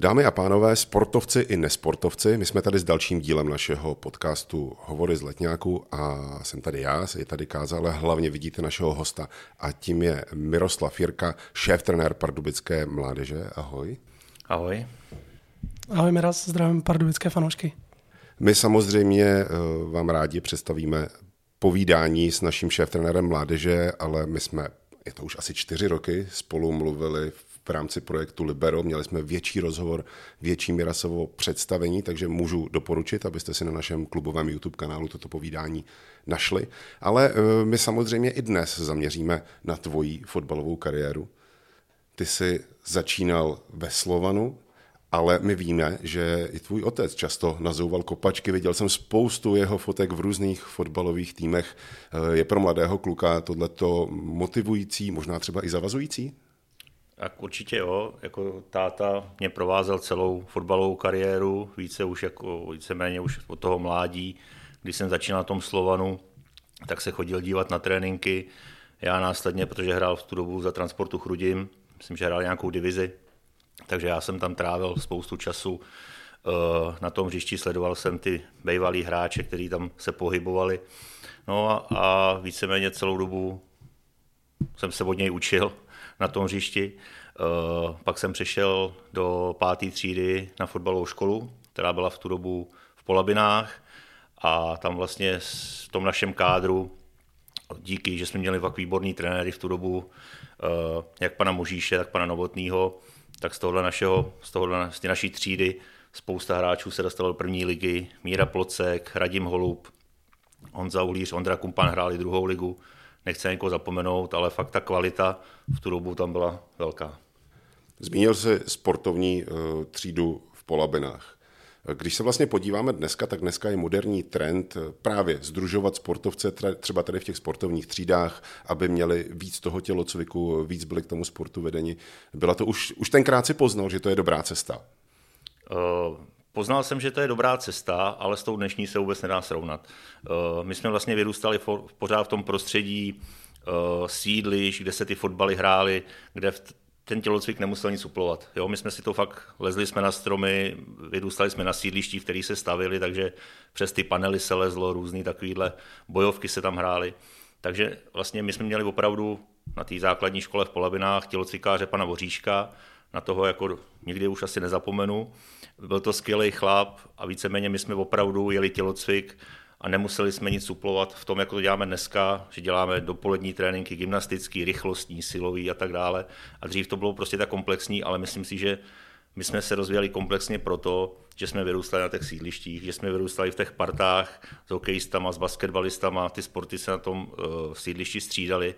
Dámy a pánové, sportovci i nesportovci, my jsme tady s dalším dílem našeho podcastu Hovory z letňáku a jsem tady já, je tady Káza, ale hlavně vidíte našeho hosta a tím je Miroslav Jirka, šéf trenér Pardubické mládeže. Ahoj. Ahoj. Ahoj Miraz, zdravím pardubické fanoušky. My samozřejmě eh, vám rádi představíme povídání s naším šéf-trenérem mládeže, ale my jsme, je to už asi čtyři roky, spolu mluvili v rámci projektu Libero. Měli jsme větší rozhovor, větší Mirasovo představení, takže můžu doporučit, abyste si na našem klubovém YouTube kanálu toto povídání našli. Ale eh, my samozřejmě i dnes zaměříme na tvoji fotbalovou kariéru. Ty jsi začínal ve Slovanu, ale my víme, že i tvůj otec často nazouval kopačky. Viděl jsem spoustu jeho fotek v různých fotbalových týmech. Eh, je pro mladého kluka tohleto motivující, možná třeba i zavazující? Tak určitě jo, jako táta mě provázel celou fotbalovou kariéru, více už jako, víceméně už od toho mládí, když jsem začínal na tom Slovanu, tak se chodil dívat na tréninky. Já následně, protože hrál v tu dobu za transportu Chrudim, myslím, že hrál nějakou divizi, takže já jsem tam trávil spoustu času eh, na tom hřišti, sledoval jsem ty bývalý hráče, kteří tam se pohybovali. No a, a víceméně celou dobu jsem se od něj učil na tom hřišti. Eh, pak jsem přešel do páté třídy na fotbalovou školu, která byla v tu dobu v Polabinách a tam vlastně v tom našem kádru díky, že jsme měli fakt výborný trenéry v tu dobu, eh, jak pana Možíše, tak pana Novotného, tak z tohohle našeho, z, tohohle, z naší třídy spousta hráčů se dostalo do první ligy. Míra Plocek, Radim Holub, Honza Ulíř, Ondra Kumpan hráli druhou ligu. Nechci někoho zapomenout, ale fakt ta kvalita v tu dobu tam byla velká. Zmínil jsi sportovní uh, třídu v Polabinách. Když se vlastně podíváme dneska, tak dneska je moderní trend eh, právě združovat sportovce třeba tady v těch sportovních třídách, aby měli víc toho tělocviku, víc byli k tomu sportu vedeni. Byla to už, už tenkrát si poznal, že to je dobrá cesta? Uh, poznal jsem, že to je dobrá cesta, ale s tou dnešní se vůbec nedá srovnat. Uh, my jsme vlastně vyrůstali pořád v tom prostředí uh, sídliš, kde se ty fotbaly hrály, kde ten tělocvik nemusel nic suplovat. Jo, my jsme si to fakt, lezli jsme na stromy, vyrůstali jsme na sídliští, v kterých se stavili, takže přes ty panely se lezlo, různé takovéhle bojovky se tam hrály. Takže vlastně my jsme měli opravdu na té základní škole v Polavinách tělocvikáře pana Voříška, na toho jako nikdy už asi nezapomenu. Byl to skvělý chlap a víceméně my jsme opravdu jeli tělocvik a nemuseli jsme nic suplovat v tom, jako to děláme dneska, že děláme dopolední tréninky gymnastický, rychlostní, silový a tak dále. A dřív to bylo prostě tak komplexní, ale myslím si, že my jsme se rozvíjeli komplexně proto, že jsme vyrůstali na těch sídlištích, že jsme vyrůstali v těch partách s hokejistama, s basketbalistama, ty sporty se na tom uh, sídlišti střídali.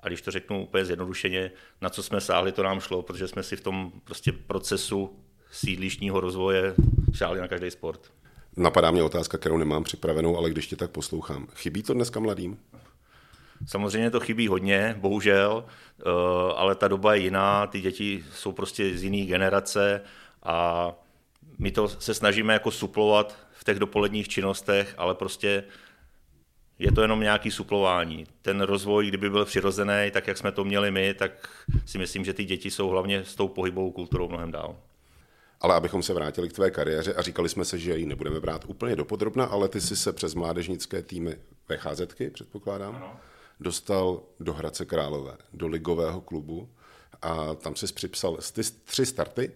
A když to řeknu úplně zjednodušeně, na co jsme sáhli, to nám šlo, protože jsme si v tom prostě procesu sídlištního rozvoje šáli na každý sport. Napadá mě otázka, kterou nemám připravenou, ale když tě tak poslouchám. Chybí to dneska mladým? Samozřejmě to chybí hodně, bohužel, eh, ale ta doba je jiná, ty děti jsou prostě z jiné generace a my to se snažíme jako suplovat v těch dopoledních činnostech, ale prostě je to jenom nějaký suplování. Ten rozvoj, kdyby byl přirozený, tak jak jsme to měli my, tak si myslím, že ty děti jsou hlavně s tou pohybovou kulturou mnohem dál. Ale abychom se vrátili k tvé kariéře a říkali jsme se, že ji nebudeme brát úplně dopodrobna, ale ty jsi se přes mládežnické týmy VHZky, předpokládám, ano. dostal do Hradce Králové, do ligového klubu a tam jsi připsal ty tři starty.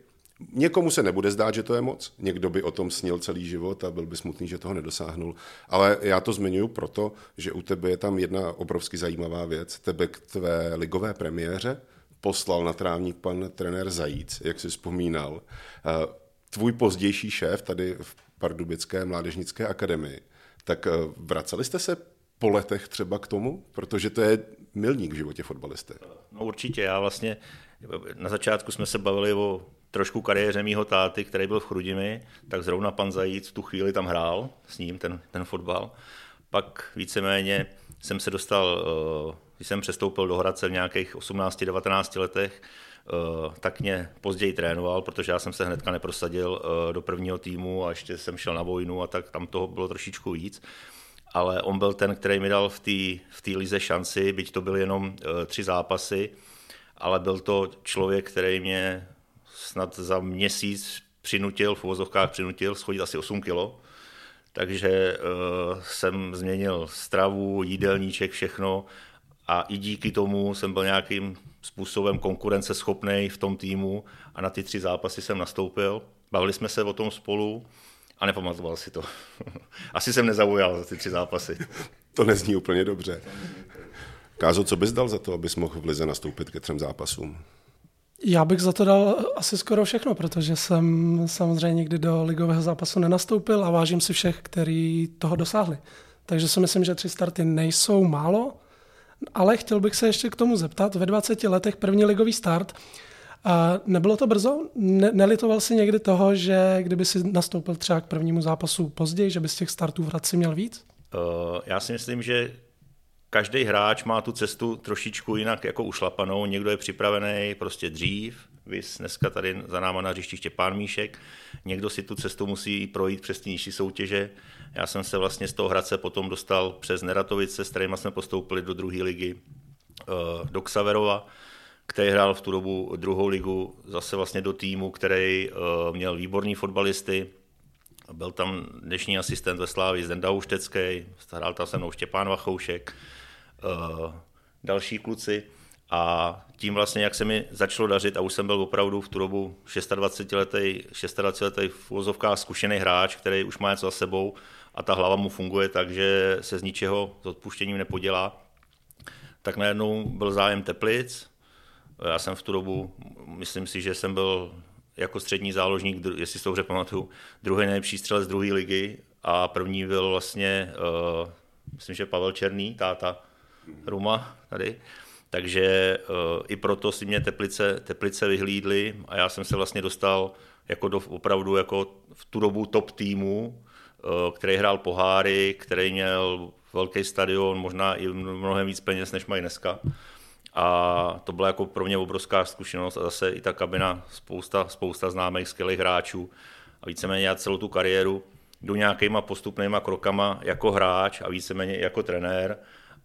Někomu se nebude zdát, že to je moc, někdo by o tom snil celý život a byl by smutný, že toho nedosáhnul. Ale já to zmiňuji proto, že u tebe je tam jedna obrovsky zajímavá věc. Tebe k tvé ligové premiéře poslal na trávník pan trenér Zajíc, jak si vzpomínal. Eh, tvůj pozdější šéf tady v Pardubické mládežnické akademii, tak eh, vraceli jste se po letech třeba k tomu? Protože to je milník v životě fotbalisty. No určitě, já vlastně na začátku jsme se bavili o trošku kariéře mýho táty, který byl v Chrudimi, tak zrovna pan Zajíc tu chvíli tam hrál s ním ten, ten fotbal. Pak víceméně jsem se dostal uh, když jsem přestoupil do Hradce v nějakých 18-19 letech, eh, tak mě později trénoval, protože já jsem se hnedka neprosadil eh, do prvního týmu a ještě jsem šel na vojnu a tak tam toho bylo trošičku víc. Ale on byl ten, který mi dal v té v lize šanci, byť to byly jenom eh, tři zápasy, ale byl to člověk, který mě snad za měsíc přinutil, v uvozovkách přinutil schodit asi 8 kilo. Takže uh, jsem změnil stravu, jídelníček, všechno a i díky tomu jsem byl nějakým způsobem konkurenceschopný v tom týmu a na ty tři zápasy jsem nastoupil. Bavili jsme se o tom spolu a nepamatoval si to. Asi jsem nezaujal za ty tři zápasy. To nezní úplně dobře. Kázo, co bys dal za to, abys mohl v Lize nastoupit ke třem zápasům? Já bych za to dal asi skoro všechno, protože jsem samozřejmě nikdy do ligového zápasu nenastoupil a vážím si všech, kteří toho dosáhli. Takže si myslím, že tři starty nejsou málo, ale chtěl bych se ještě k tomu zeptat. Ve 20 letech první ligový start. A nebylo to brzo? Ne- nelitoval si někdy toho, že kdyby si nastoupil třeba k prvnímu zápasu později, že by z těch startů v Hradci měl víc? Uh, já si myslím, že každý hráč má tu cestu trošičku jinak jako ušlapanou. Někdo je připravený prostě dřív, vys dneska tady za náma na hřišti Štěpán Míšek. Někdo si tu cestu musí projít přes ty nižší soutěže. Já jsem se vlastně z toho Hradce potom dostal přes Neratovice, s kterými jsme postoupili do druhé ligy eh, do Ksaverova, který hrál v tu dobu druhou ligu zase vlastně do týmu, který eh, měl výborní fotbalisty, byl tam dnešní asistent ve Slávi Zdenda Uštecký, hrál tam se mnou Štěpán Vachoušek, další kluci. A tím vlastně, jak se mi začalo dařit a už jsem byl opravdu v tu dobu 26-letý, 26-letý v úvozovkách zkušený hráč, který už má něco za sebou a ta hlava mu funguje tak, že se z ničeho s odpuštěním nepodělá, tak najednou byl zájem Teplic. Já jsem v tu dobu, myslím si, že jsem byl jako střední záložník, jestli si to dobře pamatuju, druhý nejlepší střelec druhé ligy a první byl vlastně, uh, myslím, že Pavel Černý, táta, Ruma tady. Takže uh, i proto si mě Teplice, Teplice vyhlídly a já jsem se vlastně dostal jako do opravdu jako v tu dobu top týmu, uh, který hrál poháry, který měl velký stadion, možná i mnohem víc peněz, než mají dneska. A to byla jako pro mě obrovská zkušenost a zase i ta kabina, spousta, spousta známých, skvělých hráčů. A víceméně já celou tu kariéru jdu nějakýma postupnýma krokama jako hráč a víceméně jako trenér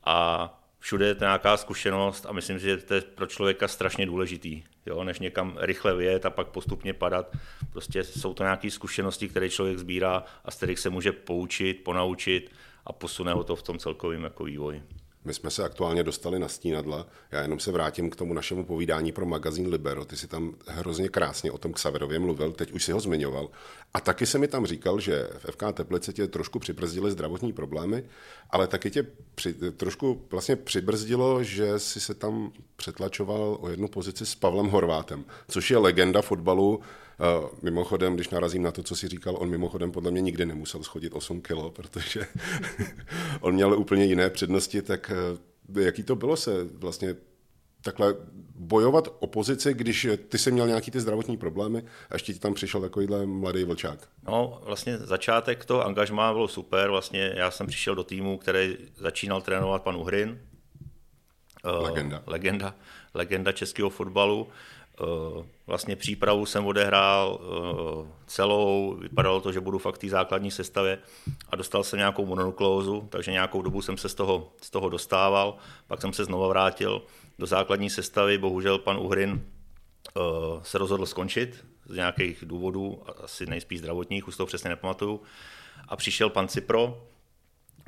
a všude je to nějaká zkušenost a myslím si, že to je pro člověka strašně důležitý, jo, než někam rychle vyjet a pak postupně padat. Prostě jsou to nějaké zkušenosti, které člověk sbírá a z kterých se může poučit, ponaučit a posune ho to v tom celkovém jako vývoji. My jsme se aktuálně dostali na stínadla. Já jenom se vrátím k tomu našemu povídání pro magazín Libero. Ty si tam hrozně krásně o tom Xaverově mluvil, teď už si ho zmiňoval. A taky se mi tam říkal, že v FK Teplice tě trošku přibrzdily zdravotní problémy, ale taky tě při, trošku vlastně přibrzdilo, že si se tam přetlačoval o jednu pozici s Pavlem Horvátem, což je legenda fotbalu, Mimochodem, když narazím na to, co si říkal, on mimochodem podle mě nikdy nemusel schodit 8 kilo, protože on měl úplně jiné přednosti, tak eh, jaký to bylo se vlastně takhle bojovat o pozici, když ty jsi měl nějaký ty zdravotní problémy a ještě ti tam přišel takovýhle mladý vlčák? No, vlastně začátek toho angažmá bylo super. Vlastně já jsem přišel do týmu, který začínal trénovat pan Uhrin. Eh, legenda. Uh, legenda, legenda českého fotbalu. Eh, vlastně přípravu jsem odehrál eh, celou, vypadalo to, že budu fakt v té základní sestavě a dostal jsem nějakou mononuklózu, takže nějakou dobu jsem se z toho, z toho dostával, pak jsem se znova vrátil do základní sestavy, bohužel pan Uhrin eh, se rozhodl skončit z nějakých důvodů, asi nejspíš zdravotních, už to přesně nepamatuju, a přišel pan Cipro,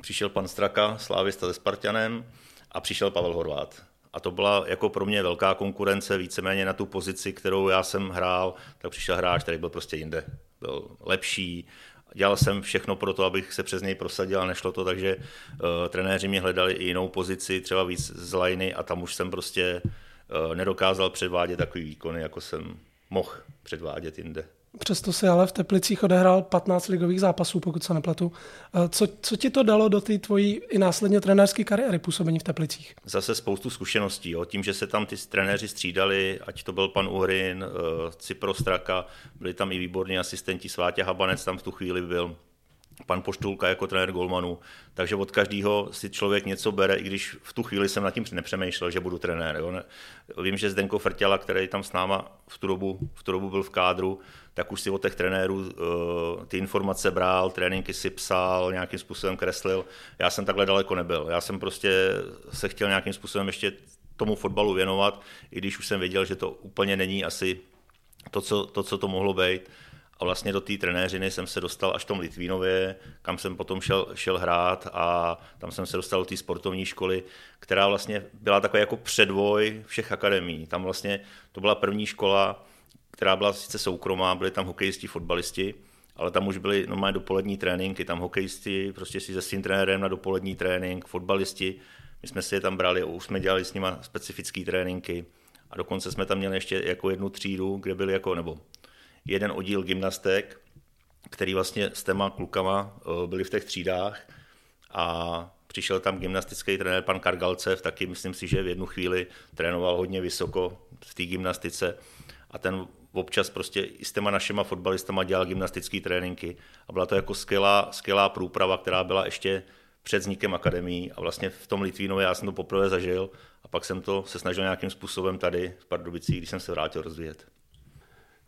přišel pan Straka, slávista se Spartanem a přišel Pavel Horvát a to byla jako pro mě velká konkurence, víceméně na tu pozici, kterou já jsem hrál, tak přišel hráč, který byl prostě jinde, byl lepší, dělal jsem všechno pro to, abych se přes něj prosadil a nešlo to, takže uh, trenéři mě hledali i jinou pozici, třeba víc z liny a tam už jsem prostě uh, nedokázal předvádět takový výkony, jako jsem mohl předvádět jinde. Přesto si ale v Teplicích odehrál 15 ligových zápasů, pokud se nepletu. Co, co ti to dalo do té tvojí i následně trenérské kariéry působení v Teplicích? Zase spoustu zkušeností. Jo. Tím, že se tam ty trenéři střídali, ať to byl pan Uhrin, eh, Cipro Straka, byli tam i výborní asistenti, Svátě Habanec tam v tu chvíli byl, pan Poštulka jako trenér Golmanu, takže od každého si člověk něco bere, i když v tu chvíli jsem nad tím nepřemýšlel, že budu trenér. Jo. Vím, že Zdenko Frtěla, který tam s náma v tu dobu, v tu dobu byl v kádru, tak už si od těch trenérů uh, ty informace bral, tréninky si psal, nějakým způsobem kreslil. Já jsem takhle daleko nebyl. Já jsem prostě se chtěl nějakým způsobem ještě tomu fotbalu věnovat, i když už jsem věděl, že to úplně není asi to, co to, co to mohlo být. A vlastně do té trenéřiny jsem se dostal až v tom Litvínově, kam jsem potom šel, šel hrát a tam jsem se dostal do té sportovní školy, která vlastně byla takový jako předvoj všech akademií. Tam vlastně to byla první škola, která byla sice soukromá, byli tam hokejisti, fotbalisti, ale tam už byly normálně dopolední tréninky, tam hokejisti, prostě si se svým trenérem na dopolední trénink, fotbalisti, my jsme si je tam brali, už jsme dělali s nimi specifické tréninky. A dokonce jsme tam měli ještě jako jednu třídu, kde byli jako, nebo jeden oddíl gymnastek, který vlastně s těma klukama eh, byli v těch třídách. A přišel tam gymnastický trenér pan Kargalcev, taky myslím si, že v jednu chvíli trénoval hodně vysoko v té gymnastice. A ten občas prostě i s těma našima fotbalistama dělal gymnastické tréninky. A byla to jako skvělá, skvělá průprava, která byla ještě před vznikem akademii. A vlastně v tom Litvínově já jsem to poprvé zažil. A pak jsem to se snažil nějakým způsobem tady v Pardubicích, když jsem se vrátil rozvíjet.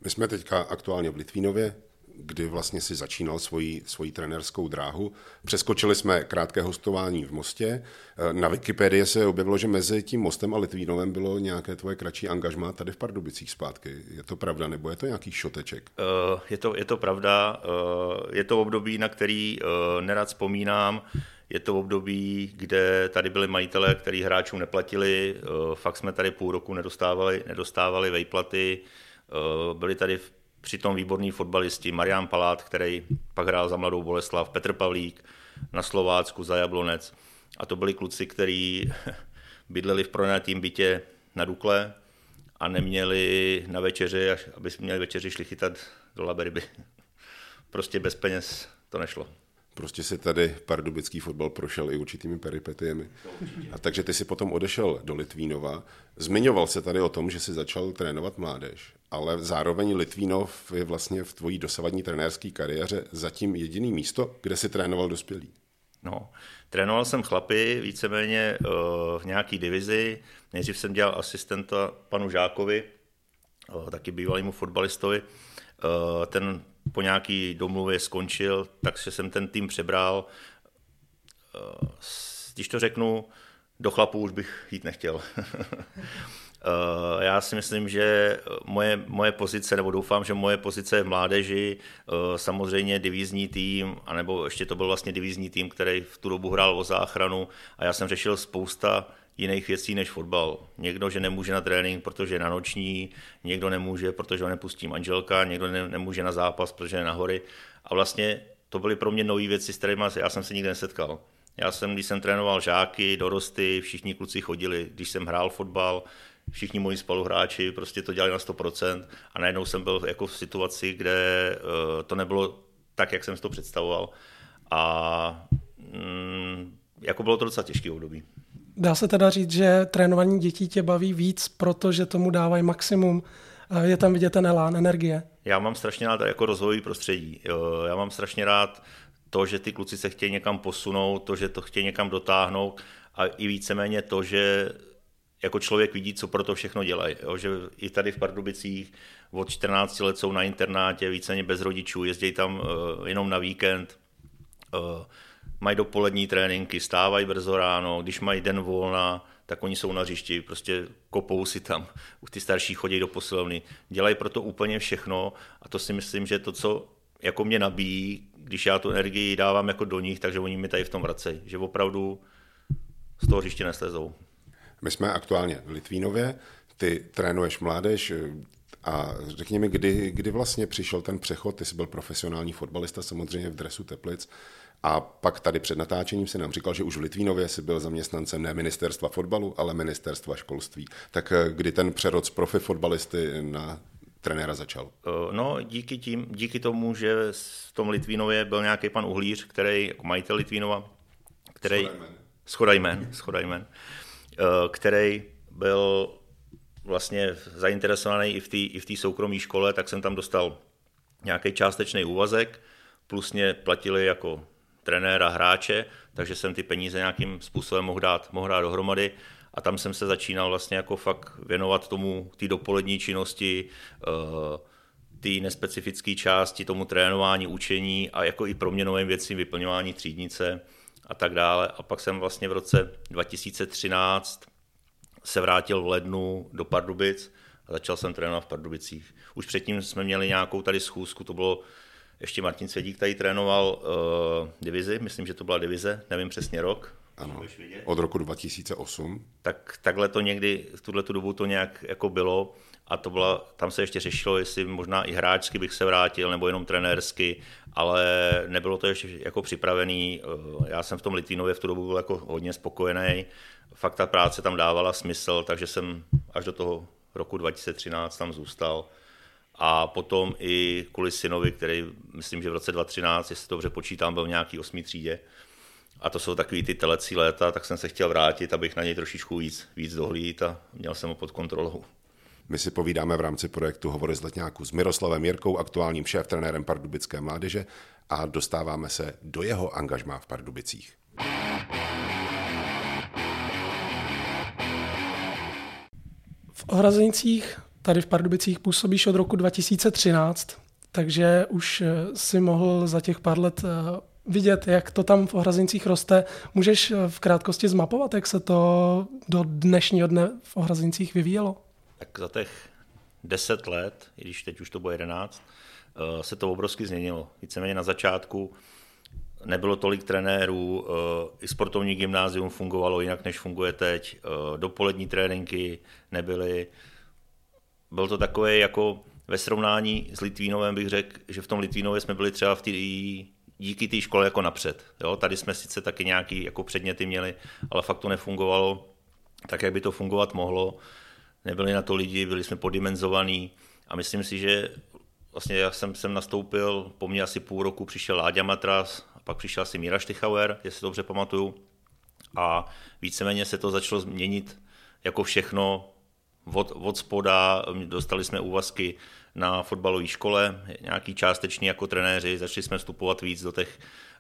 My jsme teďka aktuálně v Litvínově, kdy vlastně si začínal svoji, svoji trenerskou dráhu. Přeskočili jsme krátké hostování v Mostě. Na Wikipedii se objevilo, že mezi tím Mostem a Litvínovem bylo nějaké tvoje kratší angažmá tady v Pardubicích zpátky. Je to pravda, nebo je to nějaký šoteček? Uh, je, to, je to pravda. Uh, je to období, na který nerad vzpomínám. Je to období, kde tady byli majitelé, kteří hráčům neplatili. Fakt jsme tady půl roku nedostávali, nedostávali vejplaty. Byli tady přitom výborní fotbalisti. Marian Palát, který pak hrál za Mladou Boleslav, Petr Pavlík na Slovácku za Jablonec. A to byli kluci, kteří bydleli v pronajatým bytě na Dukle a neměli na večeři, až aby měli večeři, šli chytat do Laberyby. Prostě bez peněz to nešlo. Prostě si tady pardubický fotbal prošel i určitými peripetiemi. A takže ty si potom odešel do Litvínova. Zmiňoval se tady o tom, že si začal trénovat mládež, ale zároveň Litvínov je vlastně v tvojí dosavadní trenérské kariéře zatím jediný místo, kde si trénoval dospělý. No, trénoval jsem chlapy víceméně uh, v nějaký divizi. Nejdřív jsem dělal asistenta panu Žákovi, uh, taky bývalému fotbalistovi. Uh, ten po nějaký domluvě skončil, takže jsem ten tým přebral. Eh, když to řeknu, do chlapů už bych jít nechtěl. Eh, já si myslím, že moje, moje pozice, nebo doufám, že moje pozice v mládeži, eh, samozřejmě divizní tým, anebo ještě to byl vlastně divizní tým, který v tu dobu hrál o záchranu a já jsem řešil spousta jiných věcí než fotbal. Někdo, že nemůže na trénink, protože je na noční, někdo nemůže, protože ho nepustí manželka, někdo ne, nemůže na zápas, protože je na hory. A vlastně to byly pro mě nové věci, s kterými já jsem se nikdy nesetkal. Já jsem, když jsem trénoval žáky, dorosty, všichni kluci chodili, když jsem hrál fotbal, všichni moji spoluhráči prostě to dělali na 100% a najednou jsem byl jako v situaci, kde uh, to nebylo tak, jak jsem si to představoval. A mm, jako bylo to docela těžké období. Dá se teda říct, že trénování dětí tě baví víc, protože tomu dávají maximum, je tam vidět ten elán, energie. Já mám strašně rád jako rozvojový prostředí. Já mám strašně rád to, že ty kluci se chtějí někam posunout, to, že to chtějí někam dotáhnout a i víceméně to, že jako člověk vidí, co pro to všechno dělají. Jo? Že i tady v Pardubicích od 14 let jsou na internátě, víceméně bez rodičů, jezdí tam uh, jenom na víkend. Uh, mají dopolední tréninky, stávají brzo ráno, když mají den volna, tak oni jsou na hřišti, prostě kopou si tam, už ty starší chodí do posilovny, dělají pro to úplně všechno a to si myslím, že to, co jako mě nabíjí, když já tu energii dávám jako do nich, takže oni mi tady v tom vracejí, že opravdu z toho hřiště neslezou. My jsme aktuálně v Litvínově, ty trénuješ mládež, a řekni mi, kdy, kdy vlastně přišel ten přechod, ty jsi byl profesionální fotbalista samozřejmě v dresu Teplic, a pak tady před natáčením si nám říkal, že už v Litvínově si byl zaměstnancem ne ministerstva fotbalu, ale ministerstva školství. Tak eh, kdy ten přerod z profi fotbalisty na trenéra začal? Eh, no, díky, tím, díky tomu, že v tom Litvínově byl nějaký pan Uhlíř, který, jako majitel Litvínova, který... Schodajmen. Schodajmen. Eh, který byl vlastně zainteresovaný i v té i v soukromé škole, tak jsem tam dostal nějaký částečný úvazek, plus mě platili jako trenéra, hráče, takže jsem ty peníze nějakým způsobem mohl dát, mohl dát dohromady. A tam jsem se začínal vlastně jako fakt věnovat tomu, té dopolední činnosti, eh, té nespecifické části, tomu trénování, učení a jako i proměnovým věcím, vyplňování třídnice a tak dále. A pak jsem vlastně v roce 2013 se vrátil v lednu do Pardubic a začal jsem trénovat v Pardubicích. Už předtím jsme měli nějakou tady schůzku, to bylo ještě Martin Svědík tady trénoval uh, divizi, myslím, že to byla divize, nevím přesně rok. Ano, od roku 2008. Tak takhle to někdy, v tuhle tu dobu to nějak jako bylo a to byla, tam se ještě řešilo, jestli možná i hráčsky bych se vrátil, nebo jenom trenérsky, ale nebylo to ještě jako připravený. Eh, já jsem v tom Litvínově v tu dobu byl jako hodně spokojený. Fakt ta práce tam dávala smysl, takže jsem až do toho roku 2013 tam zůstal. A potom i kvůli synovi, který myslím, že v roce 2013, jestli to dobře počítám, byl v nějaký osmý třídě. A to jsou takový ty telecí léta, tak jsem se chtěl vrátit, abych na něj trošičku víc, víc dohlíd a měl jsem ho pod kontrolou. My si povídáme v rámci projektu Hovory z letňáku s Miroslavem Jirkou, aktuálním šéf-trenérem Pardubické mládeže a dostáváme se do jeho angažmá v Pardubicích. V Ohrazenicích tady v Pardubicích působíš od roku 2013, takže už eh, si mohl za těch pár let eh, vidět, jak to tam v Ohrazenicích roste. Můžeš eh, v krátkosti zmapovat, jak se to do dnešního dne v Ohrazenicích vyvíjelo? Tak za těch deset let, i když teď už to bude jedenáct, se to obrovsky změnilo. Víceméně na začátku nebylo tolik trenérů, i sportovní gymnázium fungovalo jinak, než funguje teď, dopolední tréninky nebyly, byl to takové jako ve srovnání s Litvínovem bych řekl, že v tom Litvínově jsme byli třeba v tý, díky té škole jako napřed. Jo? Tady jsme sice taky nějaký jako předměty měli, ale fakt to nefungovalo tak, jak by to fungovat mohlo. Nebyli na to lidi, byli jsme podimenzovaní a myslím si, že vlastně já jsem sem nastoupil, po mně asi půl roku přišel Láďa Matras, a pak přišel asi Míra Štychauer, jestli dobře pamatuju. A víceméně se to začalo změnit jako všechno od, od spoda, dostali jsme úvazky na fotbalové škole, nějaký částečný jako trenéři, začali jsme vstupovat víc do těch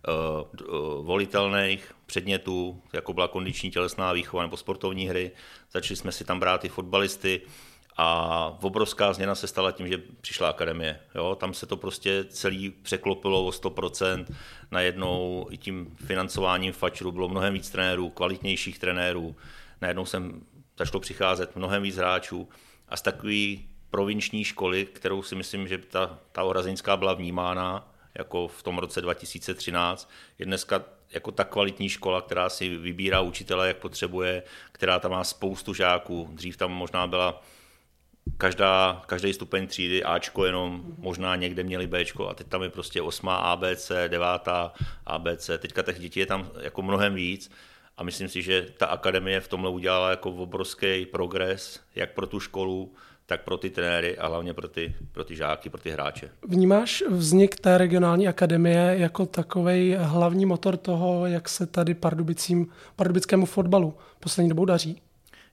uh, volitelných předmětů, jako byla kondiční tělesná výchova nebo sportovní hry, začali jsme si tam brát i fotbalisty a obrovská změna se stala tím, že přišla akademie. Jo? Tam se to prostě celý překlopilo o 100%, najednou i tím financováním fačru bylo mnohem víc trenérů, kvalitnějších trenérů, najednou jsem začalo přicházet mnohem víc hráčů a z takové provinční školy, kterou si myslím, že ta, ta Orazinská byla vnímána jako v tom roce 2013, je dneska jako ta kvalitní škola, která si vybírá učitele, jak potřebuje, která tam má spoustu žáků. Dřív tam možná byla každá, každý stupeň třídy Ačko jenom, možná někde měli Bčko a teď tam je prostě osmá ABC, devátá ABC, teďka těch dětí je tam jako mnohem víc a myslím si, že ta akademie v tomhle udělala jako obrovský progres, jak pro tu školu, tak pro ty trenéry a hlavně pro ty, pro ty žáky, pro ty hráče. Vnímáš vznik té regionální akademie jako takový hlavní motor toho, jak se tady pardubicím, pardubickému fotbalu poslední dobou daří?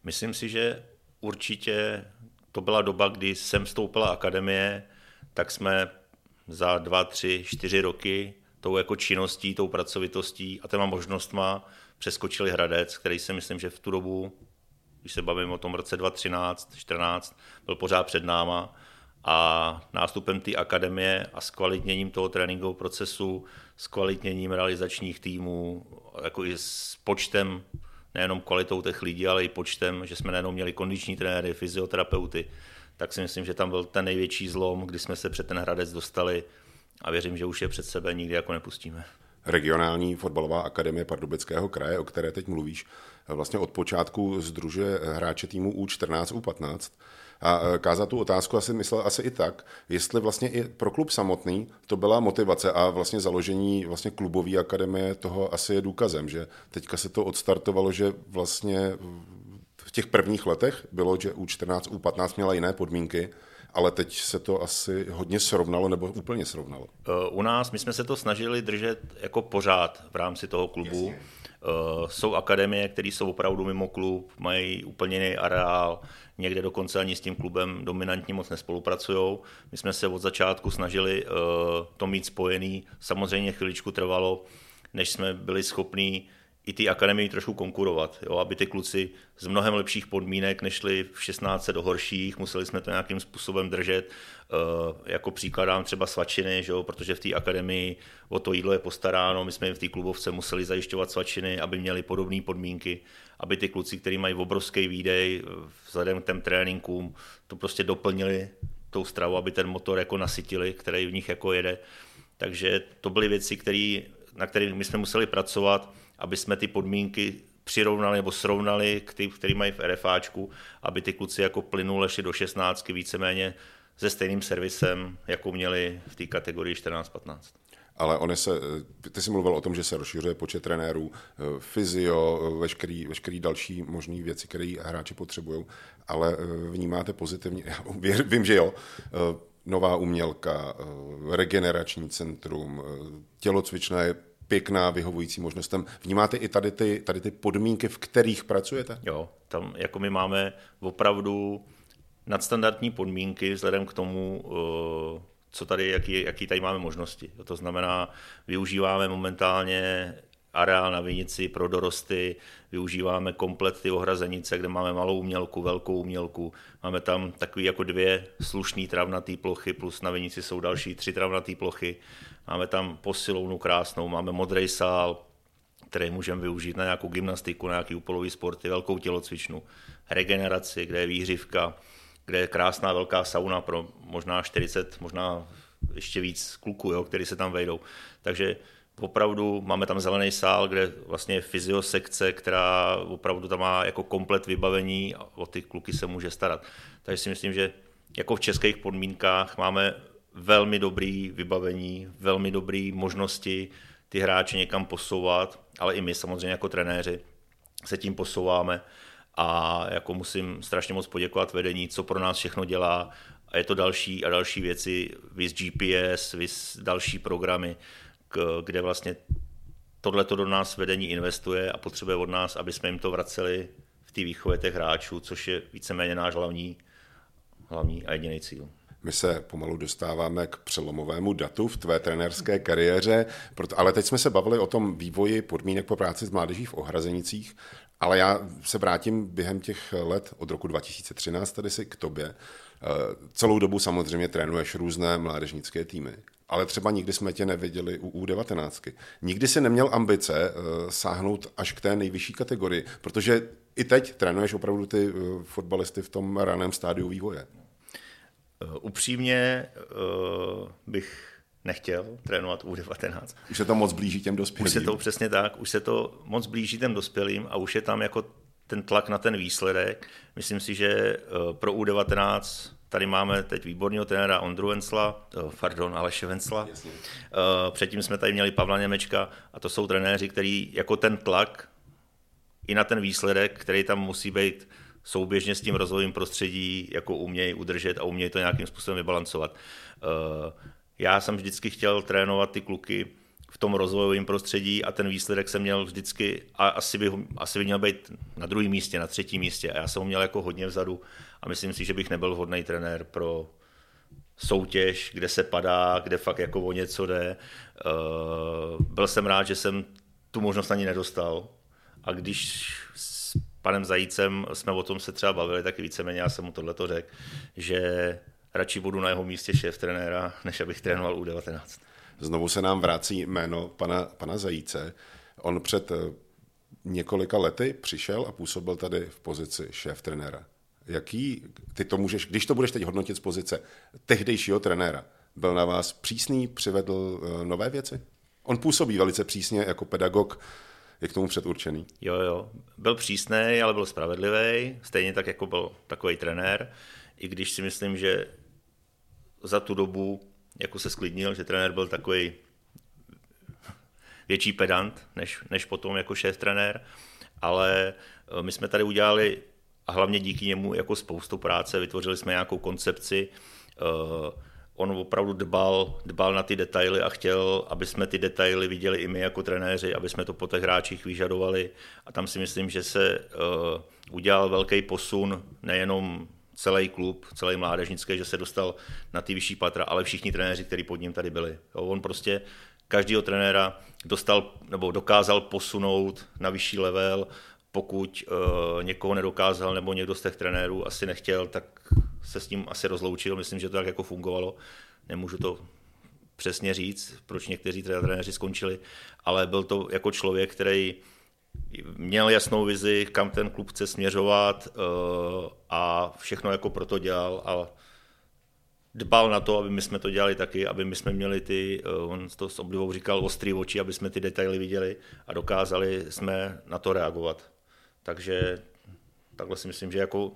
Myslím si, že určitě to byla doba, kdy jsem vstoupila akademie, tak jsme za dva, tři, čtyři roky tou jako činností, tou pracovitostí a těma možnostma přeskočili Hradec, který si myslím, že v tu dobu, když se bavím o tom roce 2013, 14, byl pořád před náma. A nástupem té akademie a zkvalitněním toho tréninkového procesu, zkvalitněním realizačních týmů, jako i s počtem, nejenom kvalitou těch lidí, ale i počtem, že jsme nejenom měli kondiční trenéry, fyzioterapeuty, tak si myslím, že tam byl ten největší zlom, kdy jsme se před ten Hradec dostali a věřím, že už je před sebe nikdy jako nepustíme regionální fotbalová akademie Pardubického kraje, o které teď mluvíš, vlastně od počátku združuje hráče týmu U14, U15. A e, Káza tu otázku asi myslel asi i tak, jestli vlastně i pro klub samotný to byla motivace a vlastně založení vlastně klubové akademie toho asi je důkazem, že teďka se to odstartovalo, že vlastně v těch prvních letech bylo, že U14, U15 měla jiné podmínky, ale teď se to asi hodně srovnalo nebo úplně srovnalo. Eh, u nás my jsme se to snažili držet jako pořád v rámci toho klubu. Jasně. Eh, jsou akademie, které jsou opravdu mimo klub, mají úplně jiný areál, někde dokonce ani s tím klubem dominantně moc nespolupracují. My jsme se od začátku snažili eh, to mít spojený. Samozřejmě chviličku trvalo, než jsme byli schopní i ty akademii trošku konkurovat, jo, aby ty kluci z mnohem lepších podmínek nešli v 16 do horších, museli jsme to nějakým způsobem držet. E, jako příklad dám třeba svačiny, že jo, protože v té akademii o to jídlo je postaráno, my jsme jim v té klubovce museli zajišťovat svačiny, aby měli podobné podmínky, aby ty kluci, kteří mají obrovský výdej vzhledem k těm tréninkům, to prostě doplnili tou stravu, aby ten motor jako nasytili, který v nich jako jede. Takže to byly věci, který, na kterých my jsme museli pracovat aby jsme ty podmínky přirovnali nebo srovnali k tým, který mají v RFáčku, aby ty kluci jako plynule šli do 16 víceméně se stejným servisem, jako měli v té kategorii 14-15. Ale one se, ty jsi mluvil o tom, že se rozšiřuje počet trenérů, eh, fyzio, veškerý, veškerý další možné věci, které hráči potřebují, ale eh, vnímáte pozitivně, já vím, že jo, eh, nová umělka, regenerační centrum, tělocvičné pěkná, vyhovující možnostem. Vnímáte i tady ty, tady ty podmínky, v kterých pracujete? Jo, tam jako my máme opravdu nadstandardní podmínky vzhledem k tomu, eh, co tady, jaký, jaký tady máme možnosti. To znamená, využíváme momentálně areál na Vinici pro dorosty, využíváme komplet ty ohrazenice, kde máme malou umělku, velkou umělku, máme tam takový jako dvě slušné travnaté plochy, plus na Vinici jsou další tři travnaté plochy, máme tam posilovnu krásnou, máme modrý sál, který můžeme využít na nějakou gymnastiku, na nějaký úpolový sporty, velkou tělocvičnu, regeneraci, kde je výhřivka, kde je krásná velká sauna pro možná 40, možná ještě víc kluků, jo, který se tam vejdou. Takže opravdu máme tam zelený sál, kde vlastně je fyziosekce, která opravdu tam má jako komplet vybavení a o ty kluky se může starat. Takže si myslím, že jako v českých podmínkách máme velmi dobrý vybavení, velmi dobré možnosti ty hráče někam posouvat, ale i my samozřejmě jako trenéři se tím posouváme a jako musím strašně moc poděkovat vedení, co pro nás všechno dělá a je to další a další věci, vys GPS, vys další programy, kde vlastně tohle to do nás vedení investuje a potřebuje od nás, aby jsme jim to vraceli v té výchově těch hráčů, což je víceméně náš hlavní, hlavní a jediný cíl. My se pomalu dostáváme k přelomovému datu v tvé trenérské kariéře, ale teď jsme se bavili o tom vývoji podmínek pro práci s mládeží v Ohrazenicích, ale já se vrátím během těch let od roku 2013 tady si k tobě. Eh, celou dobu samozřejmě trénuješ různé mládežnické týmy ale třeba nikdy jsme tě neviděli u U19. Nikdy si neměl ambice uh, sáhnout až k té nejvyšší kategorii, protože i teď trénuješ opravdu ty uh, fotbalisty v tom raném stádiu vývoje. Uh, upřímně bych nechtěl trénovat U19. Už se to moc blíží těm dospělým. Už se to přesně tak, už se to moc blíží těm dospělým a už je tam jako ten tlak na ten výsledek. Myslím si, že pro U19 Tady máme teď výborného trenéra Ondru Vencla, pardon, Aleše Vencla. Jasně. Eh, předtím jsme tady měli Pavla Němečka a to jsou trenéři, který jako ten tlak i na ten výsledek, který tam musí být souběžně s tím rozvojovým prostředí, jako umějí udržet a umějí to nějakým způsobem vybalancovat. Eh, já jsem vždycky chtěl trénovat ty kluky v tom rozvojovém prostředí a ten výsledek jsem měl vždycky, a asi by, asi by měl být na druhém místě, na třetím místě a já jsem ho měl jako hodně vzadu a myslím si, že bych nebyl vhodný trenér pro soutěž, kde se padá, kde fakt jako o něco jde. Eh, byl jsem rád, že jsem tu možnost ani nedostal a když s panem Zajícem jsme o tom se třeba bavili, tak víceméně já jsem mu tohleto řekl, že radši budu na jeho místě šéf trenéra, než abych trénoval U19. Znovu se nám vrací jméno pana, pana Zajíce. On před eh, několika lety přišel a působil tady v pozici šéf trenéra. Jaký, ty to můžeš, když to budeš teď hodnotit z pozice tehdejšího trenéra, byl na vás přísný, přivedl eh, nové věci? On působí velice přísně jako pedagog, je k tomu předurčený. Jo, jo, byl přísný, ale byl spravedlivý, stejně tak jako byl takový trenér, i když si myslím, že za tu dobu jako se sklidnil, že trenér byl takový větší pedant, než, než potom jako šéf trenér, ale eh, my jsme tady udělali a hlavně díky němu jako spoustu práce, vytvořili jsme nějakou koncepci, eh, on opravdu dbal, dbal na ty detaily a chtěl, aby jsme ty detaily viděli i my jako trenéři, aby jsme to po těch hráčích vyžadovali. A tam si myslím, že se uh, udělal velký posun nejenom celý klub, celý mládežnický, že se dostal na ty vyšší patra, ale všichni trenéři, kteří pod ním tady byli. Jo, on prostě každého trenéra dostal nebo dokázal posunout na vyšší level, pokud uh, někoho nedokázal nebo někdo z těch trenérů asi nechtěl, tak se s ním asi rozloučil. Myslím, že to tak jako fungovalo. Nemůžu to přesně říct, proč někteří trenéři skončili, ale byl to jako člověk, který měl jasnou vizi, kam ten klub chce směřovat uh, a všechno jako proto dělal a dbal na to, aby my jsme to dělali taky, aby my jsme měli ty, uh, on to s oblivou říkal, ostrý oči, aby jsme ty detaily viděli a dokázali jsme na to reagovat. Takže takhle si myslím, že jako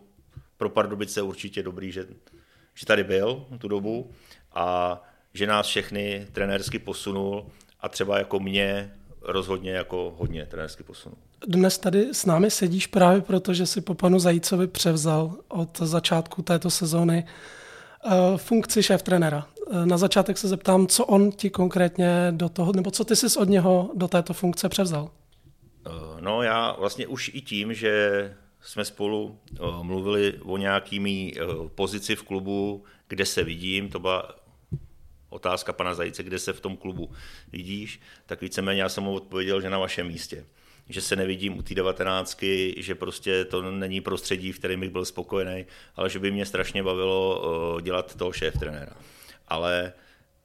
pro Pardubice určitě dobrý, že, že tady byl tu dobu a že nás všechny trenérsky posunul a třeba jako mě rozhodně jako hodně trenérsky posunul. Dnes tady s námi sedíš právě proto, že si po panu Zajícovi převzal od začátku této sezóny eh, funkci šéf trenéra. Eh, na začátek se zeptám, co on ti konkrétně do toho, nebo co ty jsi od něho do této funkce převzal? Eh, no já vlastně už i tím, že jsme spolu mluvili o nějakými pozici v klubu, kde se vidím, to byla otázka pana Zajíce, kde se v tom klubu vidíš, tak víceméně já jsem mu odpověděl, že na vašem místě. Že se nevidím u té devatenáctky, že prostě to není prostředí, v kterém bych byl spokojený, ale že by mě strašně bavilo dělat toho šéf trenéra. Ale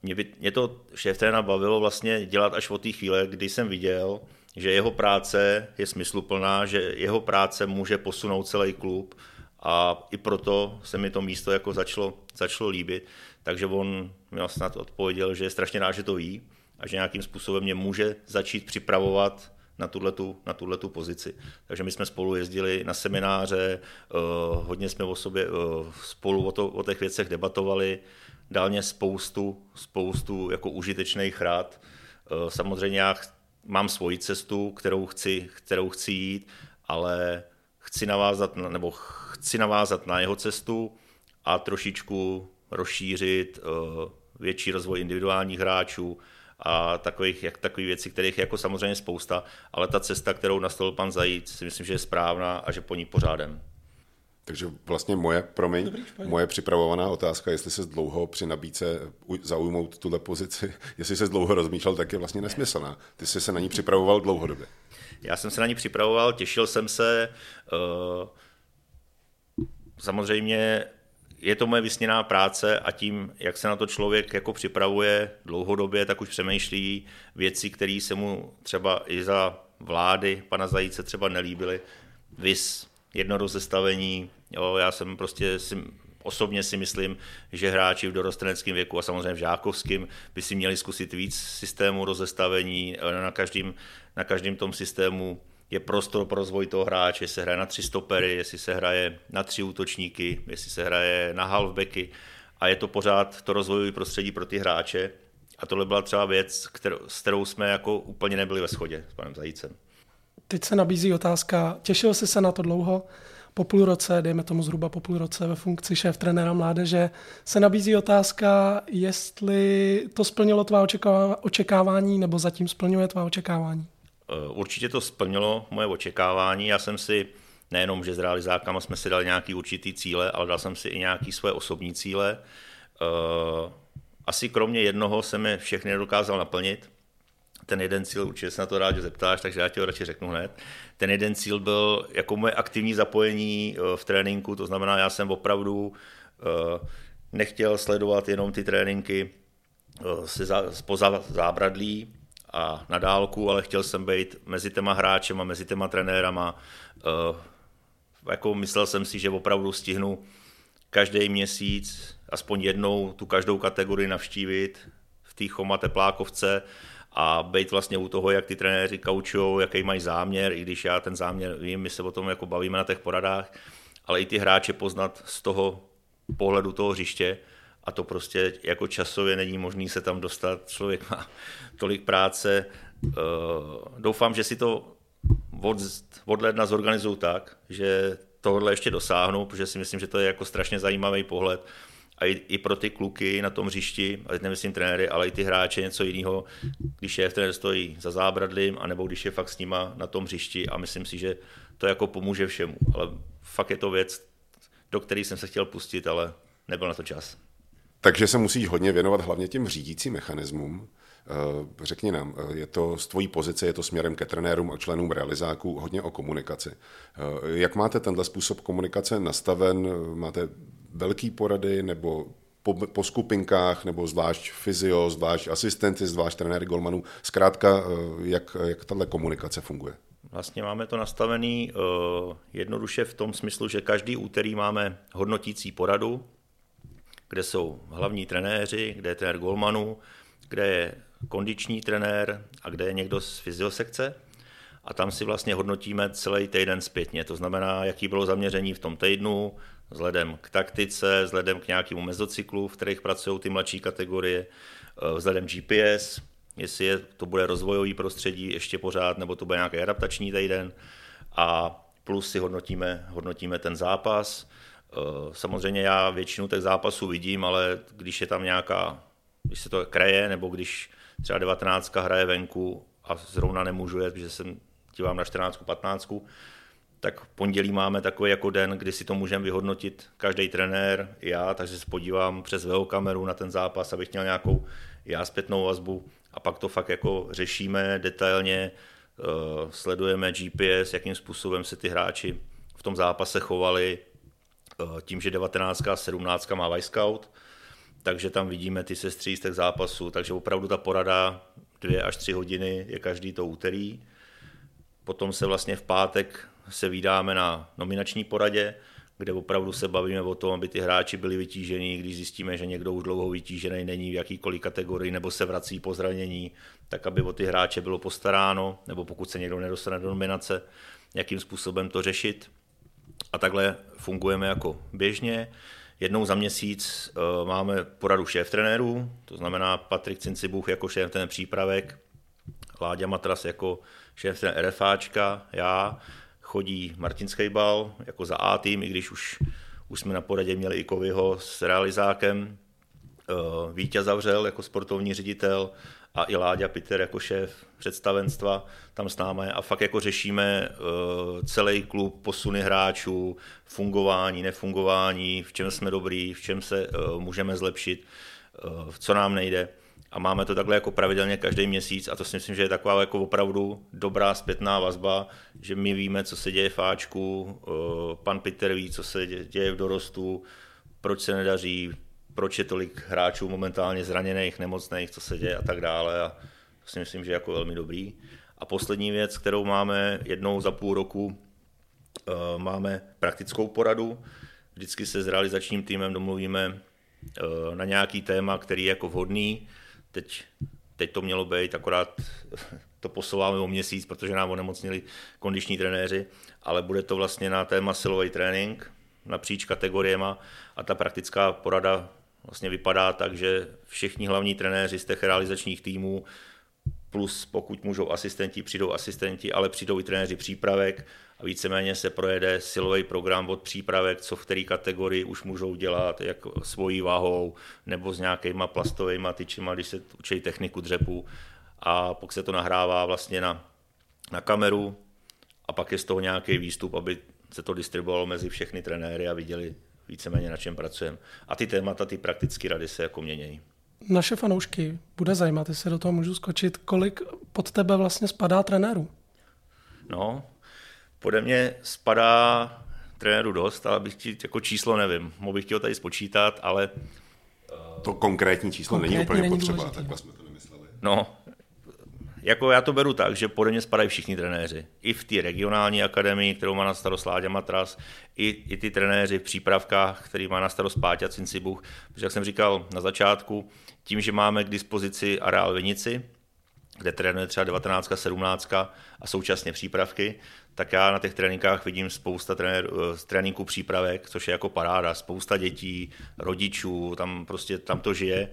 mě, by, mě to šéf trenéra bavilo vlastně dělat až od té chvíle, kdy jsem viděl, že jeho práce je smysluplná, že jeho práce může posunout celý klub a i proto se mi to místo jako začalo, začalo líbit. Takže on mi snad odpověděl, že je strašně rád, že to ví a že nějakým způsobem mě může začít připravovat na tuhletu, na tuhletu pozici. Takže my jsme spolu jezdili na semináře, uh, hodně jsme o sobě uh, spolu o, to, o těch věcech debatovali, dal mě spoustu, spoustu jako užitečných rád. Uh, samozřejmě já mám svoji cestu, kterou chci, kterou chci jít, ale chci navázat, nebo chci navázat na jeho cestu a trošičku rozšířit eh, větší rozvoj individuálních hráčů a takových, jak, takových věcí, kterých je jako samozřejmě spousta, ale ta cesta, kterou nastavil pan Zajíc, si myslím, že je správná a že po ní pořádem. Takže vlastně moje, promiň, Dobrý, moje připravovaná otázka, jestli se dlouho při nabídce zaujmout tuhle pozici, jestli se dlouho rozmýšlel, tak je vlastně nesmyslná. Ty jsi se na ní připravoval dlouhodobě. Já jsem se na ní připravoval, těšil jsem se. Uh, samozřejmě je to moje vysněná práce a tím, jak se na to člověk jako připravuje dlouhodobě, tak už přemýšlí věci, které se mu třeba i za vlády pana Zajíce třeba nelíbily. Vys jedno rozestavení, jo, já jsem prostě si, osobně si myslím, že hráči v dorosteneckém věku a samozřejmě v žákovském by si měli zkusit víc systému rozestavení, na každém, na každém tom systému je prostor pro rozvoj toho hráče, jestli se hraje na tři stopery, jestli se hraje na tři útočníky, jestli se hraje na halfbacky. A je to pořád to rozvojové prostředí pro ty hráče. A tohle byla třeba věc, kterou, s kterou jsme jako úplně nebyli ve shodě s panem Zajícem. Teď se nabízí otázka, těšil jsi se na to dlouho? Po půl roce, dejme tomu zhruba po půl roce ve funkci šéf trenéra mládeže, se nabízí otázka, jestli to splnilo tvá očekávání nebo zatím splňuje tvá očekávání. Eh, určitě to splnilo moje očekávání. Já jsem si nejenom, že s realizákama jsme si dali nějaký určitý cíle, ale dal jsem si i nějaký své osobní cíle. Eh, asi kromě jednoho se mi všechny nedokázal naplnit. Ten jeden cíl, určitě se na to rád zeptáš, takže já ti ho radši řeknu hned. Ten jeden cíl byl jako moje aktivní zapojení eh, v tréninku, to znamená, já jsem opravdu nechtěl sledovat jenom ty tréninky spoza zábradlí, a na dálku, ale chtěl jsem být mezi těma hráčema, mezi těma trenérama. Jako myslel jsem si, že opravdu stihnu každý měsíc aspoň jednou tu každou kategorii navštívit v té Choma Teplákovce a být vlastně u toho, jak ty trenéři kaučují, jaký mají záměr, i když já ten záměr vím, my se o tom jako bavíme na těch poradách, ale i ty hráče poznat z toho pohledu toho hřiště a to prostě jako časově není možný se tam dostat. Člověk má tolik práce. Eh, doufám, že si to od, od ledna zorganizují tak, že tohle ještě dosáhnu, protože si myslím, že to je jako strašně zajímavý pohled a i, i pro ty kluky na tom hřišti, a teď nemyslím trenéry, ale i ty hráče něco jiného, když je trenér stojí za zábradlím, anebo když je fakt s nima na tom hřišti a myslím si, že to jako pomůže všemu. Ale fakt je to věc, do které jsem se chtěl pustit, ale nebyl na to čas. Takže se musíš hodně věnovat hlavně těm řídícím mechanismům. Eh, řekni nám, eh, je to z tvojí pozice, je to směrem ke trenérům a členům realizáků hodně o komunikaci. Eh, jak máte tenhle způsob komunikace nastaven? Máte velký porady nebo po, po skupinkách, nebo zvlášť fyzio, zvlášť asistenty, zvlášť trenéry golmanů. Zkrátka, jak, jak tahle komunikace funguje? Vlastně máme to nastavený uh, jednoduše v tom smyslu, že každý úterý máme hodnotící poradu, kde jsou hlavní trenéři, kde je trenér golmanů, kde je kondiční trenér a kde je někdo z fyziosekce a tam si vlastně hodnotíme celý týden zpětně. To znamená, jaký bylo zaměření v tom týdnu, vzhledem k taktice, vzhledem k nějakému mezocyklu, v kterých pracují ty mladší kategorie, eh, vzhledem GPS, jestli je, to bude rozvojový prostředí ještě pořád, nebo to bude nějaký adaptační týden a plus si hodnotíme, hodnotíme ten zápas. Eh, samozřejmě já většinu těch zápasů vidím, ale když je tam nějaká, když se to kraje, nebo když třeba 19 hraje venku a zrovna nemůžu jet, protože jsem dívám na 14, 15, tak pondělí máme takový jako den, kdy si to můžeme vyhodnotit. Každý trenér, já, takže se podívám přes VO kameru na ten zápas, abych měl nějakou já zpětnou vazbu. A pak to fakt jako řešíme detailně, eh, sledujeme GPS, jakým způsobem se ty hráči v tom zápase chovali, eh, tím, že 19 a 17 má Vice Scout, takže tam vidíme ty sestří z těch zápasů, takže opravdu ta porada dvě až tři hodiny je každý to úterý. Potom se vlastně v pátek se vydáme na nominační poradě, kde opravdu se bavíme o tom, aby ty hráči byli vytížení, když zjistíme, že někdo už dlouho vytížený není v jakýkoliv kategorii nebo se vrací po zranění, tak aby o ty hráče bylo postaráno, nebo pokud se někdo nedostane do nominace, jakým způsobem to řešit. A takhle fungujeme jako běžně. Jednou za měsíc uh, máme poradu šéf trenérů, to znamená Patrik Cincibuch jako šéf ten přípravek, Láďa Matras jako šéf ten RFáčka, já, chodí Martin Skejbal jako za A tým, i když už, už jsme na poradě měli i Kovyho s realizákem, uh, Vítě Zavřel jako sportovní ředitel, a i Láďa Peter jako šéf představenstva tam s námi a fakt jako řešíme uh, celý klub, posuny hráčů, fungování, nefungování, v čem jsme dobrý, v čem se uh, můžeme zlepšit, co nám nejde. A máme to takhle jako pravidelně každý měsíc a to si myslím, že je taková jako opravdu dobrá zpětná vazba, že my víme, co se děje v Ačku, pan Peter ví, co se děje v dorostu, proč se nedaří, proč je tolik hráčů momentálně zraněných, nemocných, co se děje a tak dále. A to si myslím, že je jako velmi dobrý. A poslední věc, kterou máme jednou za půl roku, eh, máme praktickou poradu. Vždycky se s realizačním týmem domluvíme eh, na nějaký téma, který je jako vhodný. Teď, teď to mělo být, akorát to posouváme o měsíc, protože nám onemocnili kondiční trenéři, ale bude to vlastně na téma silový trénink napříč kategoriema a ta praktická porada vlastně vypadá tak, že všichni hlavní trenéři z těch realizačních týmů plus pokud můžou asistenti, přijdou asistenti, ale přijdou i trenéři přípravek a víceméně se projede silový program od přípravek, co v které kategorii už můžou dělat, jak svojí váhou nebo s nějakýma plastovými tyčima, když se učí techniku dřepu a pak se to nahrává vlastně na, na kameru a pak je z toho nějaký výstup, aby se to distribuovalo mezi všechny trenéry a viděli, víceméně na čem pracujeme. A ty témata, ty praktické rady se jako měnějí. Naše fanoušky bude zajímat, jestli se do toho můžu skočit, kolik pod tebe vlastně spadá trenérů? No, pode mě spadá trenéru dost, ale bych ti jako číslo nevím. Mohl bych ti ho tady spočítat, ale... To konkrétní číslo konkrétní není úplně není potřeba, takhle jsme to nemysleli. No, jako já to beru tak, že pode mě spadají všichni trenéři. I v té regionální akademii, kterou má na starost Láďa Matras, i, i ty trenéři v přípravkách, který má na starost Páťa Cincibuch. Protože jak jsem říkal na začátku, tím, že máme k dispozici areál Vinici, kde trénuje třeba 19, 17 a současně přípravky, tak já na těch tréninkách vidím spousta tréninků přípravek, což je jako paráda, spousta dětí, rodičů, tam prostě tam to žije.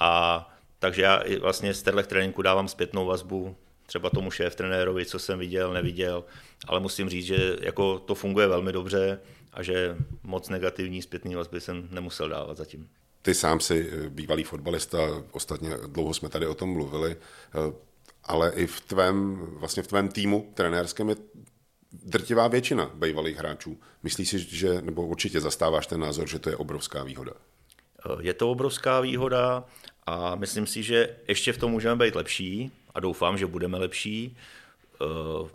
A takže já vlastně z těchto tréninku dávám zpětnou vazbu třeba tomu šéf trenérovi, co jsem viděl, neviděl, ale musím říct, že jako to funguje velmi dobře a že moc negativní zpětný vazby jsem nemusel dávat zatím. Ty sám si eh, bývalý fotbalista, ostatně dlouho jsme tady o tom mluvili, eh, ale i v tvém, vlastně v tvém týmu trenérském je drtivá většina bývalých hráčů. Myslíš si, že, nebo určitě zastáváš ten názor, že to je obrovská výhoda? Je to obrovská výhoda a myslím si, že ještě v tom můžeme být lepší a doufám, že budeme lepší,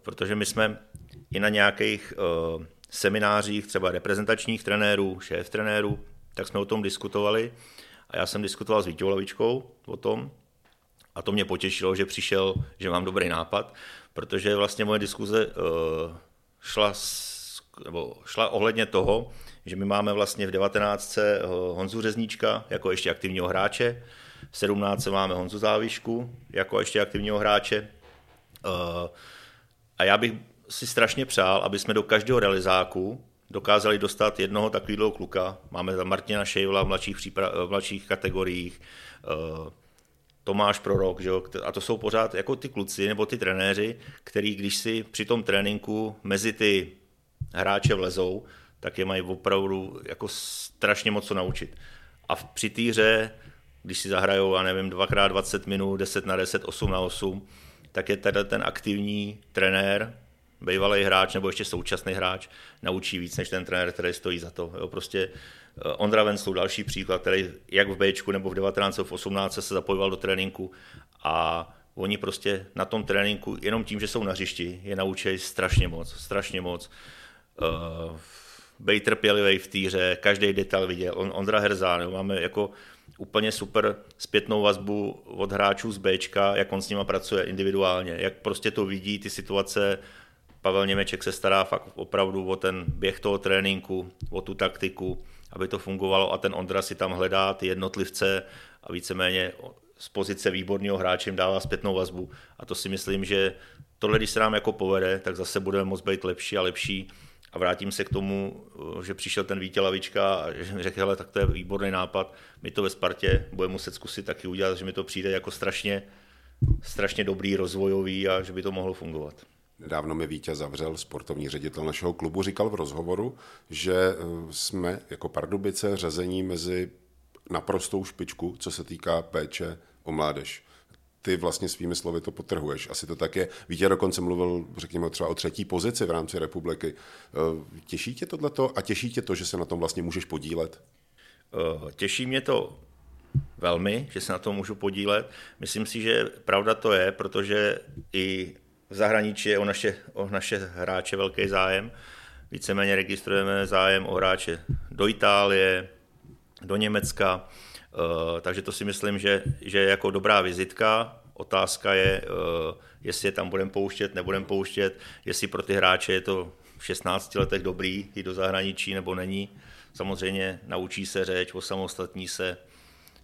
protože my jsme i na nějakých seminářích, třeba reprezentačních trenérů, šéf trenérů, tak jsme o tom diskutovali a já jsem diskutoval s Vítěou Lavičkou o tom a to mě potěšilo, že přišel, že mám dobrý nápad, protože vlastně moje diskuze uh, šla, nebo šla ohledně toho, že my máme vlastně v 19. Eh, Honzu Řezníčka jako ještě aktivního hráče, v 17. máme Honzu Závišku jako ještě aktivního hráče. Uh, a já bych si strašně přál, aby jsme do každého realizáku dokázali dostat jednoho takového kluka. Máme tam Martina Šejvla v mladších, přípra- v mladších kategoriích, uh, Tomáš Prorok, že jo? a to jsou pořád jako ty kluci nebo ty trenéři, který když si při tom tréninku mezi ty hráče vlezou, tak je mají opravdu jako strašně moc co naučit. A při té hře, když si zahrajou, já nevím, 2x20 minut, 10 na 10, 8 na 8, tak je tady ten aktivní trenér, bývalý hráč nebo ještě současný hráč naučí víc než ten trenér, který stojí za to. Jo, prostě eh, Ondra Venclu, další příklad, který jak v Bčku nebo v 19. v 18. se zapojoval do tréninku a oni prostě na tom tréninku, jenom tím, že jsou na hřišti, je naučí strašně moc, strašně moc. Uh, bej trpělivý v týře, každý detail viděl. On, Ondra Herzán, jo, máme jako úplně super zpětnou vazbu od hráčů z Bčka, jak on s nima pracuje individuálně, jak prostě to vidí, ty situace, Pavel Němeček se stará fakt opravdu o ten běh toho tréninku, o tu taktiku, aby to fungovalo a ten Ondra si tam hledá ty jednotlivce a víceméně z pozice výborného hráče jim dává zpětnou vazbu. A to si myslím, že tohle, když se nám jako povede, tak zase budeme moct být lepší a lepší. A vrátím se k tomu, že přišel ten Vítě Lavička a řekl, hele, tak to je výborný nápad, my to ve Spartě budeme muset zkusit taky udělat, že mi to přijde jako strašně, strašně dobrý, rozvojový a že by to mohlo fungovat. Nedávno mi Vítě zavřel, sportovní ředitel našeho klubu, říkal v rozhovoru, že eh, jsme jako Pardubice řazení mezi naprostou špičku, co se týká péče o mládež. Ty vlastně svými slovy to potrhuješ. Asi to tak je. Vítě dokonce mluvil, řekněme, třeba o třetí pozici v rámci republiky. Eh, těší tě tohleto a těší tě to, že se na tom vlastně můžeš podílet? Eh, těší mě to velmi, že se na tom můžu podílet. Myslím si, že pravda to je, protože i v zahraničí je o naše, o naše hráče velký zájem. Víceméně registrujeme zájem o hráče do Itálie, do Německa, eh, takže to si myslím, že, že je jako dobrá vizitka. Otázka je, eh, jestli je tam budeme pouštět, nebudeme pouštět, jestli pro ty hráče je to v 16 letech dobrý jít do zahraničí nebo není. Samozřejmě naučí se řeč, osamostatní se.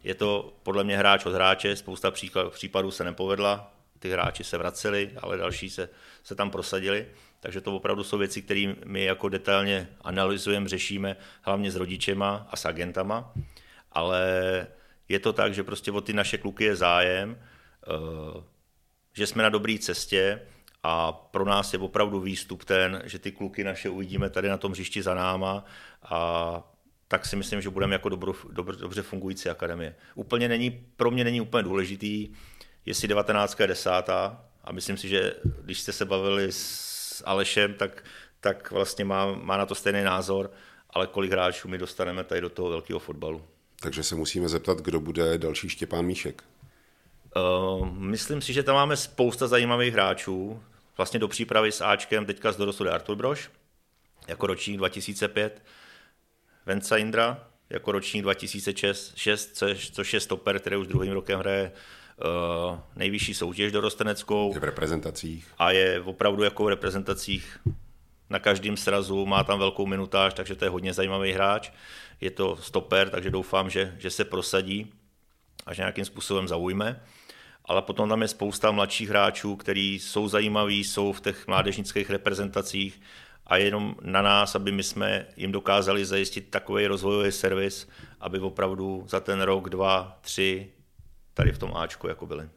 Je to podle mě hráč od hráče, spousta případů se nepovedla, ty hráči se vraceli, ale další se, se tam prosadili. Takže to opravdu jsou věci, které my jako detailně analyzujeme, řešíme, hlavně s rodičema a s agentama. Ale je to tak, že prostě o ty naše kluky je zájem, eh, že jsme na dobré cestě a pro nás je opravdu výstup ten, že ty kluky naše uvidíme tady na tom hřišti za náma a tak si myslím, že budeme jako dobro, dobře, dobře fungující akademie. Úplně není, pro mě není úplně důležitý, jestli 19 je desátá a myslím si, že když jste se bavili s Alešem, tak, tak vlastně má, má na to stejný názor, ale kolik hráčů my dostaneme tady do toho velkého fotbalu. Takže se musíme zeptat, kdo bude další Štěpán Míšek. Uh, myslím si, že tam máme spousta zajímavých hráčů. Vlastně do přípravy s Ačkem teďka z dorostu Artur Broš, jako ročník 2005. Venca Indra, jako ročník 2006, což, což je stoper, který už druhým rokem hraje nejvyšší soutěž dorosteneckou. Je v reprezentacích. A je opravdu jako v reprezentacích na každém srazu, má tam velkou minutáž, takže to je hodně zajímavý hráč. Je to stoper, takže doufám, že, že se prosadí a že nějakým způsobem zaujme. Ale potom tam je spousta mladších hráčů, kteří jsou zajímaví, jsou v těch mládežnických reprezentacích a jenom na nás, aby my jsme jim dokázali zajistit takový rozvojový servis, aby opravdu za ten rok, dva, tři tady v tom Ačku jako byli.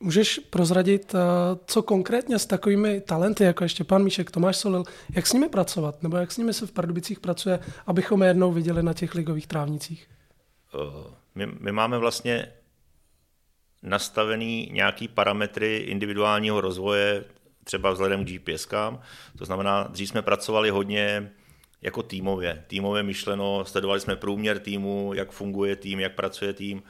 Můžeš prozradit, eh, co konkrétně s takovými talenty, jako ještě pan Míšek, Tomáš Solil, jak s nimi pracovat, nebo jak s nimi se v Pardubicích pracuje, abychom je jednou viděli na těch ligových trávnicích? Eh, my, my máme vlastně nastavený nějaký parametry individuálního rozvoje, třeba vzhledem k GPSkám. To znamená, dřív jsme pracovali hodně jako týmově. Týmově myšleno, sledovali jsme průměr týmu, jak funguje tým, jak pracuje tým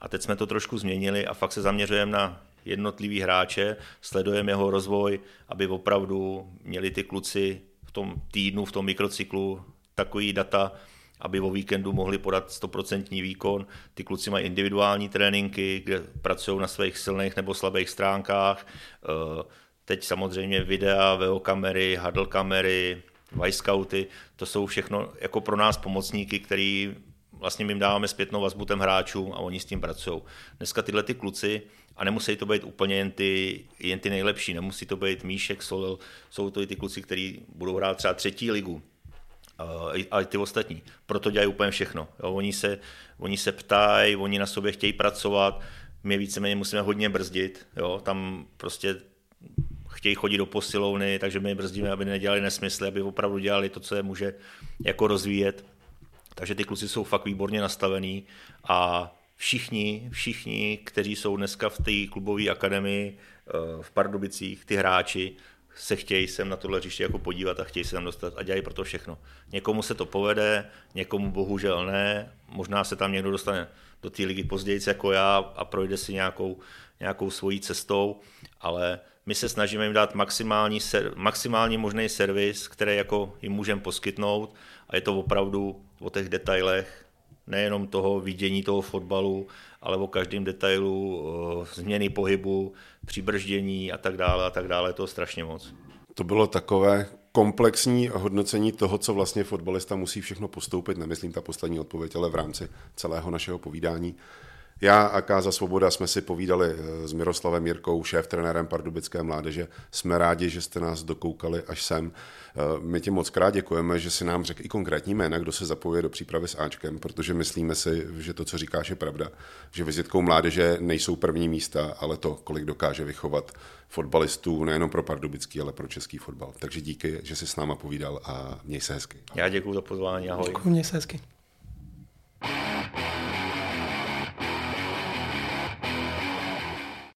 a teď jsme to trošku změnili a fakt se zaměřujeme na jednotlivý hráče, sledujeme jeho rozvoj, aby opravdu měli ty kluci v tom týdnu, v tom mikrocyklu takový data, aby o víkendu mohli podat 100% výkon. Ty kluci mají individuální tréninky, kde pracují na svých silných nebo slabých stránkách. Eh, teď samozřejmě videa, VO kamery, huddle kamery, Vice Scouty, to jsou všechno jako pro nás pomocníky, který vlastně my jim dáváme zpětnou vazbu těm hráčům a oni s tím pracují. Dneska tyhle ty kluci, a nemusí to být úplně jen ty, jen ty nejlepší, nemusí to být Míšek, Solel, jsou to i ty kluci, kteří budou hrát třeba třetí ligu, a i ty ostatní. Proto dělají úplně všechno. Jo, oni, se, oni se ptají, oni na sobě chtějí pracovat, my víceméně musíme hodně brzdit. Jo, tam prostě chtějí chodit do posilovny, takže my brzdíme, aby nedělali nesmysly, aby opravdu dělali to, co je může jako rozvíjet. Takže ty kluci jsou fakt výborně nastavení a všichni, všichni, kteří jsou dneska v té klubové akademii eh, v Pardubicích, ty hráči, se chtějí sem na tohle hřiště jako podívat a chtějí se tam dostat a dělají pro to všechno. Někomu se to povede, někomu bohužel ne, možná se tam někdo dostane do té ligy později jako já a projde si nějakou, nějakou svojí cestou, ale my se snažíme jim dát maximální, maximální možný servis, který jako jim můžeme poskytnout a je to opravdu o těch detailech, nejenom toho vidění toho fotbalu, ale o každém detailu, změny pohybu, přibrždění a tak dále a tak dále, to strašně moc. To bylo takové komplexní hodnocení toho, co vlastně fotbalista musí všechno postoupit, nemyslím ta poslední odpověď, ale v rámci celého našeho povídání. Já a Káza Svoboda jsme si povídali eh, s Miroslavem Jirkou, šéf trenérem Pardubické mládeže. Jsme rádi, že jste nás dokoukali až sem. Eh, my ti moc krát děkujeme, že si nám řekl i konkrétní jména, kdo se zapojuje do přípravy s Ačkem, protože myslíme si, že to, co říkáš, je pravda. Že vizitkou mládeže nejsou první místa, ale to, kolik dokáže vychovat fotbalistů nejenom pro pardubický, ale pro český fotbal. Takže díky, že jsi s náma povídal a měj se hezky. Já děkuji za pozvání, ahoj. Děkuji, měj se hezky.